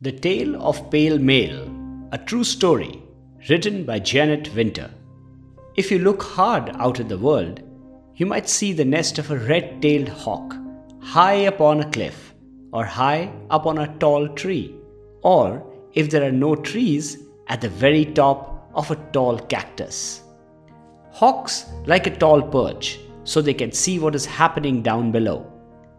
The Tale of Pale Male, a true story, written by Jeanette Winter. If you look hard out at the world, you might see the nest of a red tailed hawk high upon a cliff, or high up on a tall tree, or if there are no trees, at the very top of a tall cactus. Hawks like a tall perch, so they can see what is happening down below.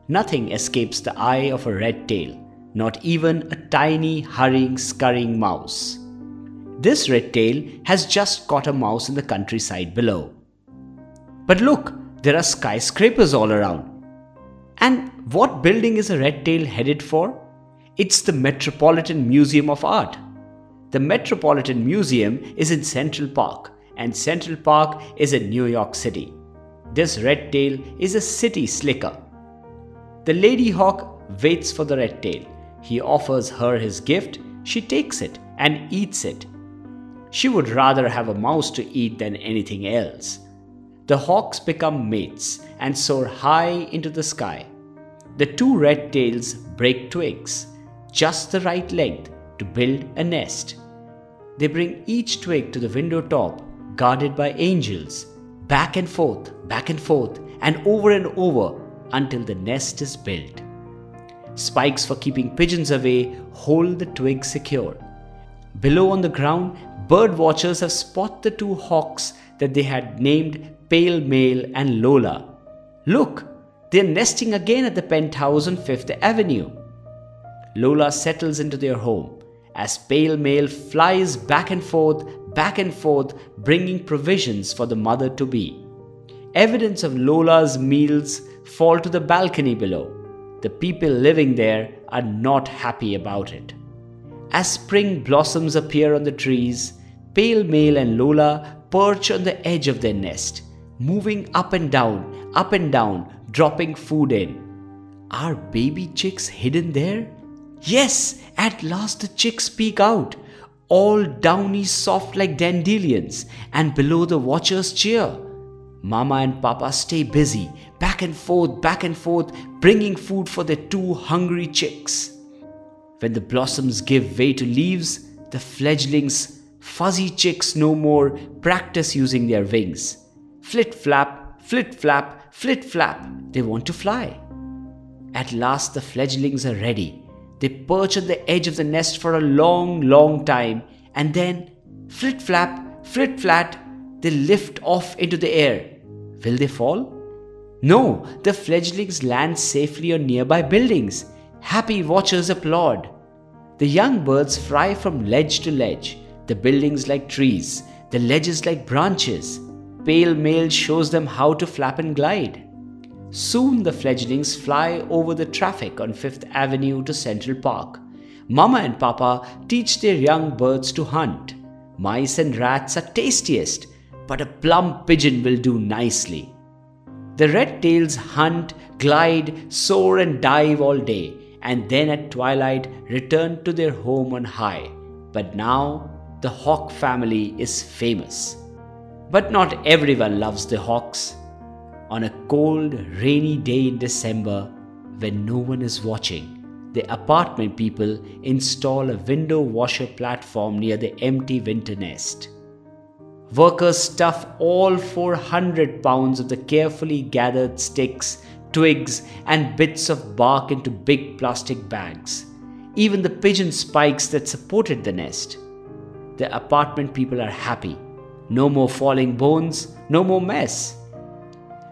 Nothing escapes the eye of a red tail, not even a tiny, hurrying, scurrying mouse. This red tail has just caught a mouse in the countryside below. But look, there are skyscrapers all around. And what building is a red tail headed for? It's the Metropolitan Museum of Art. The Metropolitan Museum is in Central Park, and Central Park is in New York City. This red tail is a city slicker. The lady hawk waits for the red tail. He offers her his gift, she takes it and eats it. She would rather have a mouse to eat than anything else. The hawks become mates and soar high into the sky. The two red tails break twigs, just the right length to build a nest. They bring each twig to the window top, guarded by angels, back and forth, back and forth, and over and over until the nest is built. Spikes for keeping pigeons away hold the twig secure. Below on the ground, bird watchers have spotted the two hawks that they had named Pale Male and Lola. Look, they're nesting again at the penthouse on Fifth Avenue. Lola settles into their home as Pale Male flies back and forth, back and forth, bringing provisions for the mother to be. Evidence of Lola's meals fall to the balcony below. The people living there are not happy about it. As spring blossoms appear on the trees, Pale Male and Lola perch on the edge of their nest, moving up and down, up and down, dropping food in. Are baby chicks hidden there? Yes, at last the chicks peek out, all downy soft like dandelions, and below the watchers cheer. Mama and Papa stay busy, back and forth, back and forth, bringing food for their two hungry chicks. When the blossoms give way to leaves, the fledglings, fuzzy chicks no more, practice using their wings. Flit flap, flit flap, flit flap, they want to fly. At last the fledglings are ready. They perch on the edge of the nest for a long, long time, and then flit flap, flit flat, they lift off into the air Will they fall? No, the fledglings land safely on nearby buildings. Happy watchers applaud. The young birds fly from ledge to ledge, the buildings like trees, the ledges like branches. Pale male shows them how to flap and glide. Soon the fledglings fly over the traffic on Fifth Avenue to Central Park. Mama and Papa teach their young birds to hunt. Mice and rats are tastiest but a plump pigeon will do nicely. The red tails hunt, glide, soar, and dive all day, and then at twilight return to their home on high. But now the hawk family is famous. But not everyone loves the hawks. On a cold, rainy day in December, when no one is watching, the apartment people install a window washer platform near the empty winter nest. Workers stuff all 400 pounds of the carefully gathered sticks, twigs, and bits of bark into big plastic bags, even the pigeon spikes that supported the nest. The apartment people are happy. No more falling bones, no more mess.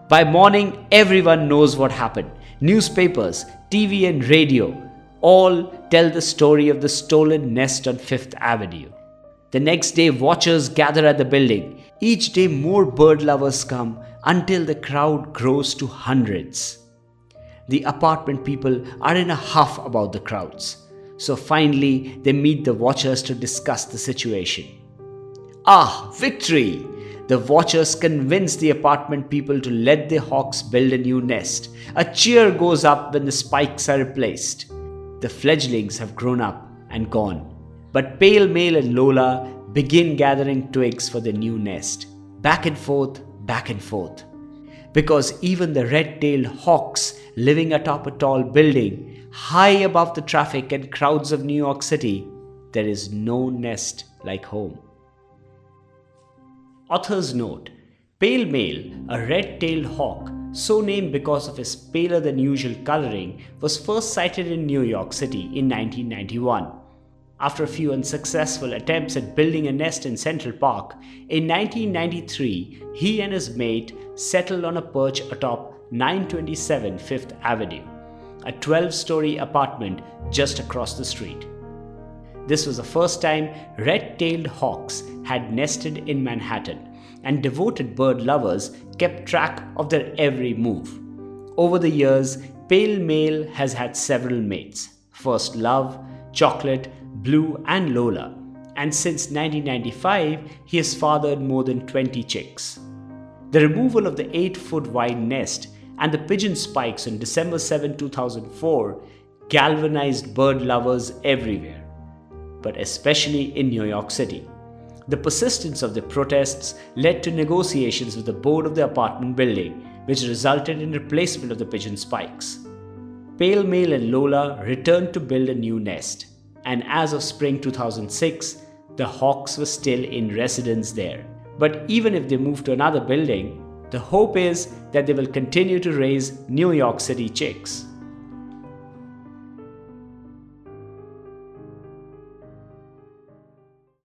By morning, everyone knows what happened. Newspapers, TV, and radio all tell the story of the stolen nest on Fifth Avenue. The next day, watchers gather at the building. Each day, more bird lovers come until the crowd grows to hundreds. The apartment people are in a huff about the crowds. So finally, they meet the watchers to discuss the situation. Ah, victory! The watchers convince the apartment people to let the hawks build a new nest. A cheer goes up when the spikes are replaced. The fledglings have grown up and gone. But Pale Male and Lola begin gathering twigs for their new nest, back and forth, back and forth. Because even the red tailed hawks living atop a tall building high above the traffic and crowds of New York City, there is no nest like home. Author's note Pale male, a red tailed hawk, so named because of his paler than usual coloring, was first sighted in New York City in 1991. After a few unsuccessful attempts at building a nest in Central Park, in 1993 he and his mate settled on a perch atop 927 Fifth Avenue, a 12 story apartment just across the street. This was the first time red tailed hawks had nested in Manhattan and devoted bird lovers kept track of their every move. Over the years, Pale Male has had several mates First Love, Chocolate, Blue, and Lola, and since 1995, he has fathered more than 20 chicks. The removal of the 8 foot wide nest and the pigeon spikes on December 7, 2004 galvanized bird lovers everywhere, but especially in New York City. The persistence of the protests led to negotiations with the board of the apartment building, which resulted in replacement of the pigeon spikes. Pale Male and Lola returned to build a new nest, and as of spring 2006, the hawks were still in residence there. But even if they move to another building, the hope is that they will continue to raise New York City chicks.